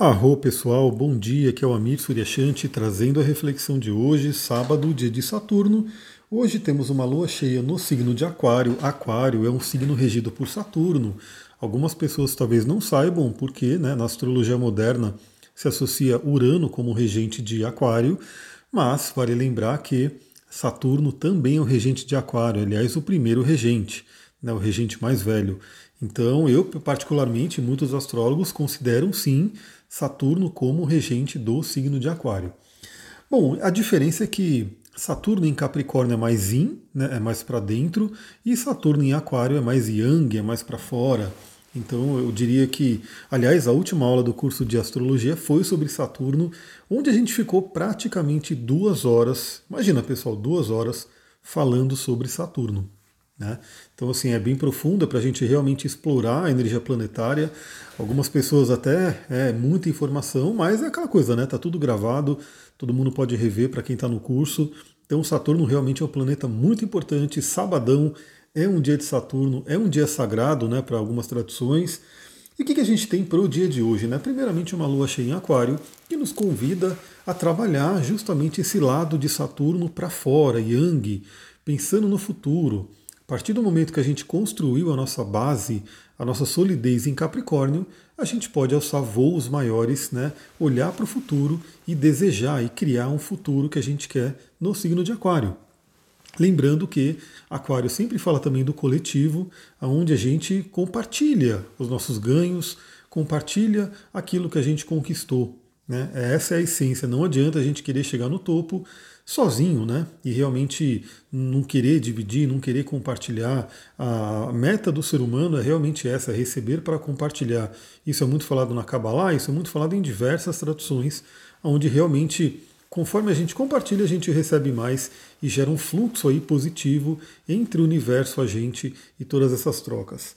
Arro pessoal, bom dia, aqui é o Amir Suryashanti trazendo a reflexão de hoje, sábado, dia de Saturno. Hoje temos uma lua cheia no signo de Aquário. Aquário é um signo regido por Saturno. Algumas pessoas talvez não saibam porque né, na astrologia moderna se associa Urano como regente de Aquário, mas vale lembrar que Saturno também é o regente de Aquário, aliás, o primeiro regente, né, o regente mais velho. Então, eu, particularmente, muitos astrólogos consideram sim Saturno como regente do signo de Aquário. Bom, a diferença é que Saturno em Capricórnio é mais yin, né, é mais para dentro, e Saturno em Aquário é mais yang, é mais para fora. Então eu diria que, aliás, a última aula do curso de astrologia foi sobre Saturno, onde a gente ficou praticamente duas horas, imagina pessoal, duas horas falando sobre Saturno. Né? Então, assim, é bem profunda para a gente realmente explorar a energia planetária. Algumas pessoas até é muita informação, mas é aquela coisa, né? Tá tudo gravado, todo mundo pode rever para quem está no curso. Então, Saturno realmente é um planeta muito importante. Sabadão é um dia de Saturno, é um dia sagrado, né? Para algumas tradições. E o que, que a gente tem para o dia de hoje? Né? Primeiramente, uma lua cheia em Aquário que nos convida a trabalhar justamente esse lado de Saturno para fora, Yang, pensando no futuro a partir do momento que a gente construiu a nossa base, a nossa solidez em Capricórnio, a gente pode alçar voos maiores, né? olhar para o futuro e desejar e criar um futuro que a gente quer no signo de Aquário. Lembrando que Aquário sempre fala também do coletivo, onde a gente compartilha os nossos ganhos, compartilha aquilo que a gente conquistou. Né? Essa é a essência. Não adianta a gente querer chegar no topo sozinho, né? E realmente não querer dividir, não querer compartilhar. A meta do ser humano é realmente essa, é receber para compartilhar. Isso é muito falado na Kabbalah, isso é muito falado em diversas traduções, onde realmente, conforme a gente compartilha, a gente recebe mais e gera um fluxo aí positivo entre o universo, a gente e todas essas trocas.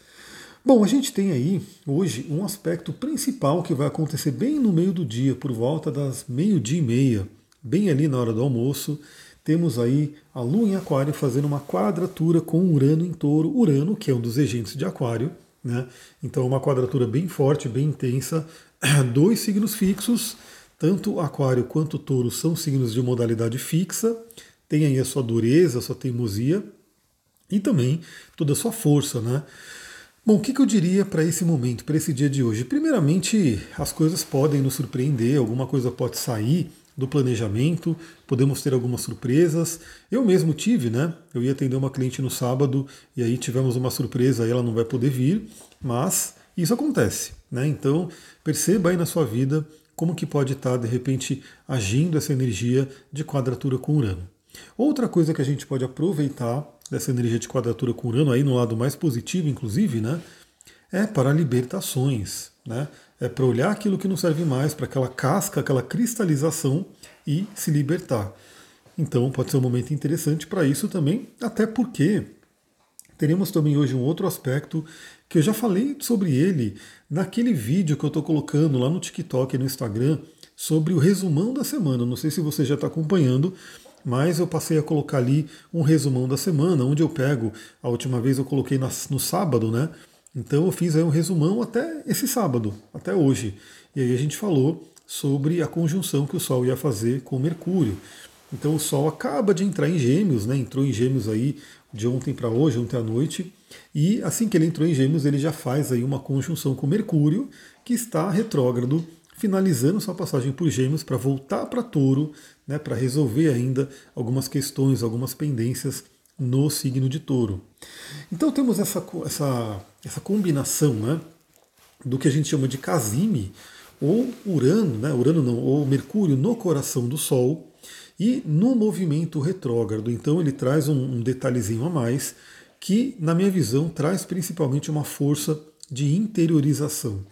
Bom, a gente tem aí hoje um aspecto principal que vai acontecer bem no meio do dia, por volta das meio-dia e meia bem ali na hora do almoço, temos aí a Lua em Aquário fazendo uma quadratura com Urano em Touro, Urano, que é um dos regentes de Aquário, né? Então uma quadratura bem forte, bem intensa, dois signos fixos, tanto Aquário quanto Touro são signos de modalidade fixa, tem aí a sua dureza, a sua teimosia e também toda a sua força, né? Bom, o que, eu diria para esse momento, para esse dia de hoje? Primeiramente, as coisas podem nos surpreender, alguma coisa pode sair do planejamento, podemos ter algumas surpresas. Eu mesmo tive, né? Eu ia atender uma cliente no sábado e aí tivemos uma surpresa, aí ela não vai poder vir, mas isso acontece, né? Então perceba aí na sua vida como que pode estar de repente agindo essa energia de quadratura com Urano. Outra coisa que a gente pode aproveitar dessa energia de quadratura com Urano aí no lado mais positivo, inclusive, né? É para libertações, né? é para olhar aquilo que não serve mais, para aquela casca, aquela cristalização e se libertar. Então pode ser um momento interessante para isso também, até porque teremos também hoje um outro aspecto que eu já falei sobre ele naquele vídeo que eu estou colocando lá no TikTok e no Instagram sobre o resumão da semana. Não sei se você já está acompanhando, mas eu passei a colocar ali um resumão da semana, onde eu pego, a última vez eu coloquei no sábado, né? Então eu fiz aí um resumão até esse sábado, até hoje. E aí a gente falou sobre a conjunção que o Sol ia fazer com Mercúrio. Então o Sol acaba de entrar em Gêmeos, né? Entrou em Gêmeos aí de ontem para hoje, ontem à noite. E assim que ele entrou em Gêmeos, ele já faz aí uma conjunção com Mercúrio, que está retrógrado, finalizando sua passagem por Gêmeos para voltar para Touro, né? Para resolver ainda algumas questões, algumas pendências no signo de Touro. Então temos essa, essa, essa combinação né, do que a gente chama de Casime, ou Urano, né, Urano não, ou Mercúrio no coração do Sol, e no movimento retrógrado. Então ele traz um, um detalhezinho a mais, que, na minha visão, traz principalmente uma força de interiorização,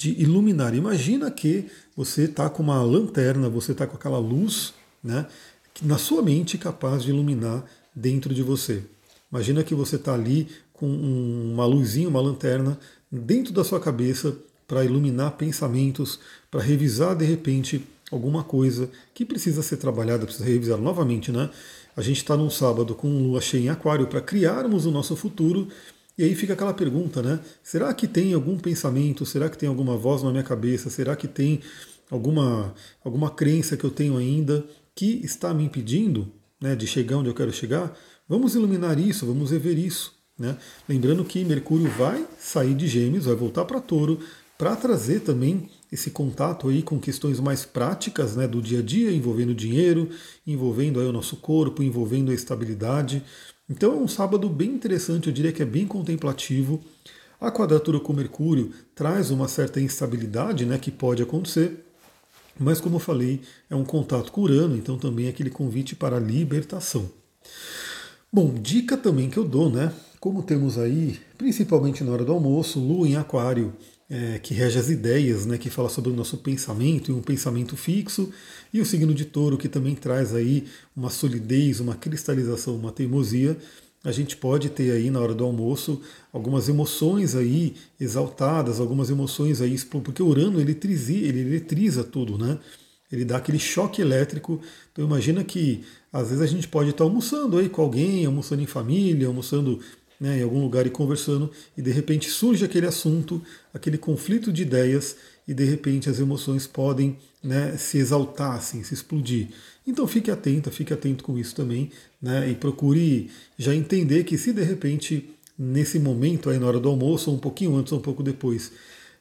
de iluminar. Imagina que você está com uma lanterna, você está com aquela luz, né, na sua mente capaz de iluminar dentro de você. Imagina que você está ali com uma luzinha, uma lanterna dentro da sua cabeça para iluminar pensamentos, para revisar de repente alguma coisa que precisa ser trabalhada, precisa revisar novamente, né? A gente está num sábado com lua cheia em aquário para criarmos o nosso futuro E aí fica aquela pergunta, né? Será que tem algum pensamento? Será que tem alguma voz na minha cabeça? Será que tem alguma, alguma crença que eu tenho ainda que está me impedindo né, de chegar onde eu quero chegar? Vamos iluminar isso, vamos rever isso. Né? Lembrando que Mercúrio vai sair de Gêmeos, vai voltar para Touro, para trazer também esse contato aí com questões mais práticas né, do dia a dia, envolvendo dinheiro, envolvendo aí o nosso corpo, envolvendo a estabilidade. Então é um sábado bem interessante, eu diria que é bem contemplativo. A quadratura com Mercúrio traz uma certa instabilidade né, que pode acontecer, mas como eu falei, é um contato com Urano, então também é aquele convite para a libertação. Bom, dica também que eu dou, né? Como temos aí, principalmente na hora do almoço, Lua em Aquário é, que rege as ideias, né, que fala sobre o nosso pensamento e um pensamento fixo, e o signo de touro, que também traz aí uma solidez, uma cristalização, uma teimosia. A gente pode ter aí na hora do almoço algumas emoções aí exaltadas, algumas emoções aí, porque o Urano ele, ele eletriza tudo, né? Ele dá aquele choque elétrico. Então imagina que às vezes a gente pode estar almoçando aí com alguém, almoçando em família, almoçando né, em algum lugar e conversando, e de repente surge aquele assunto, aquele conflito de ideias, e de repente as emoções podem né, se exaltar, assim, se explodir. Então fique atento, fique atento com isso também, né, e procure já entender que se de repente, nesse momento aí na hora do almoço, ou um pouquinho antes ou um pouco depois,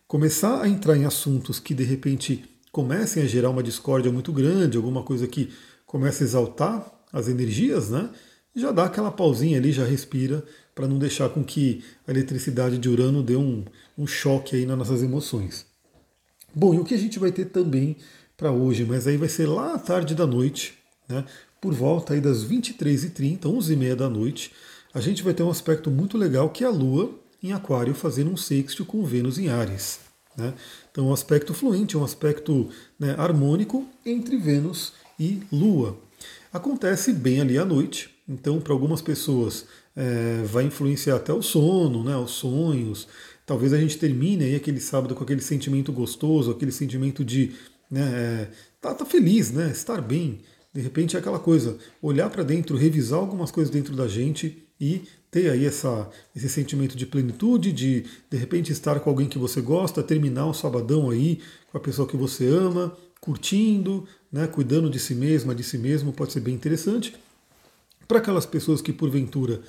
começar a entrar em assuntos que de repente comecem a gerar uma discórdia muito grande, alguma coisa que comece a exaltar as energias, né? Já dá aquela pausinha ali, já respira, para não deixar com que a eletricidade de Urano dê um, um choque aí nas nossas emoções. Bom, e o que a gente vai ter também para hoje, mas aí vai ser lá à tarde da noite, né, por volta aí das 23h30, 11h30 da noite, a gente vai ter um aspecto muito legal que é a Lua em Aquário fazendo um sexto com Vênus em Ares. Né? Então, um aspecto fluente, um aspecto né, harmônico entre Vênus e Lua. Acontece bem ali à noite, então, para algumas pessoas, é, vai influenciar até o sono, né, os sonhos. Talvez a gente termine aí aquele sábado com aquele sentimento gostoso, aquele sentimento de né, é, tá, tá feliz, né, estar bem. De repente é aquela coisa, olhar para dentro, revisar algumas coisas dentro da gente e ter aí essa, esse sentimento de plenitude, de de repente estar com alguém que você gosta, terminar o sabadão aí com a pessoa que você ama, curtindo, né, cuidando de si mesma, de si mesmo, pode ser bem interessante. Para aquelas pessoas que porventura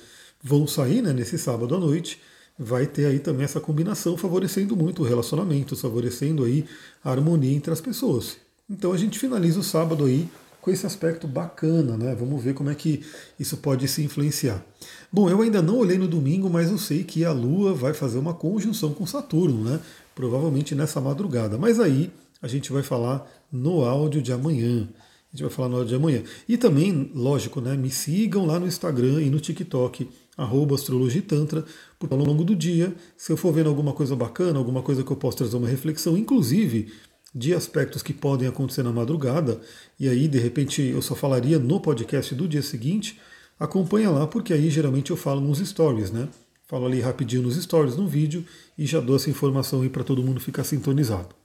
vão sair né, nesse sábado à noite, vai ter aí também essa combinação favorecendo muito o relacionamento, favorecendo aí a harmonia entre as pessoas. Então a gente finaliza o sábado aí com esse aspecto bacana, né? Vamos ver como é que isso pode se influenciar. Bom, eu ainda não olhei no domingo, mas eu sei que a Lua vai fazer uma conjunção com Saturno, né? Provavelmente nessa madrugada. Mas aí a gente vai falar no áudio de amanhã. A gente vai falar no hora de amanhã. E também, lógico, né, me sigam lá no Instagram e no TikTok, arroba astrologitantra, porque ao longo do dia, se eu for vendo alguma coisa bacana, alguma coisa que eu posso trazer uma reflexão, inclusive de aspectos que podem acontecer na madrugada, e aí de repente eu só falaria no podcast do dia seguinte, acompanha lá, porque aí geralmente eu falo nos stories, né? Falo ali rapidinho nos stories, no vídeo, e já dou essa informação aí para todo mundo ficar sintonizado.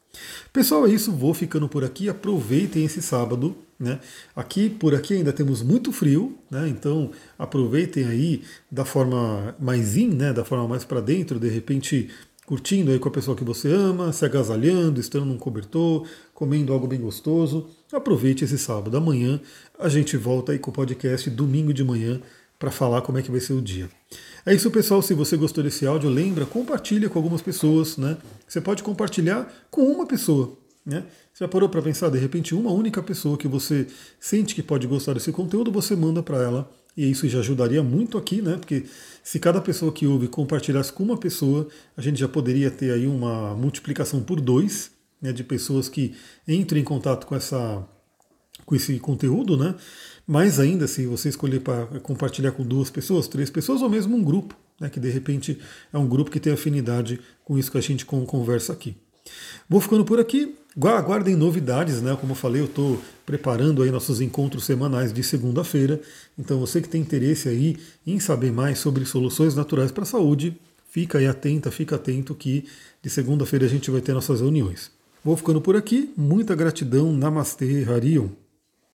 Pessoal, é isso. Vou ficando por aqui. Aproveitem esse sábado. Né? Aqui por aqui ainda temos muito frio, né? então aproveitem aí da forma mais in, né? da forma mais para dentro, de repente curtindo aí com a pessoa que você ama, se agasalhando, estando num cobertor, comendo algo bem gostoso. Aproveite esse sábado. Amanhã a gente volta aí com o podcast domingo de manhã para falar como é que vai ser o dia. É isso, pessoal. Se você gostou desse áudio, lembra, compartilha com algumas pessoas, né? Você pode compartilhar com uma pessoa, né? Você já parou para pensar, de repente, uma única pessoa que você sente que pode gostar desse conteúdo, você manda para ela. E isso já ajudaria muito aqui, né? Porque se cada pessoa que ouve compartilhasse com uma pessoa, a gente já poderia ter aí uma multiplicação por dois, né? De pessoas que entram em contato com essa com esse conteúdo, né? Mais ainda, se você escolher para compartilhar com duas pessoas, três pessoas ou mesmo um grupo, né, que de repente é um grupo que tem afinidade com isso que a gente conversa aqui. Vou ficando por aqui. Aguardem novidades, né? Como eu falei, eu estou preparando aí nossos encontros semanais de segunda-feira. Então você que tem interesse aí em saber mais sobre soluções naturais para a saúde, fica aí atenta, fica atento que de segunda-feira a gente vai ter nossas reuniões. Vou ficando por aqui. Muita gratidão. Namastê, Harion.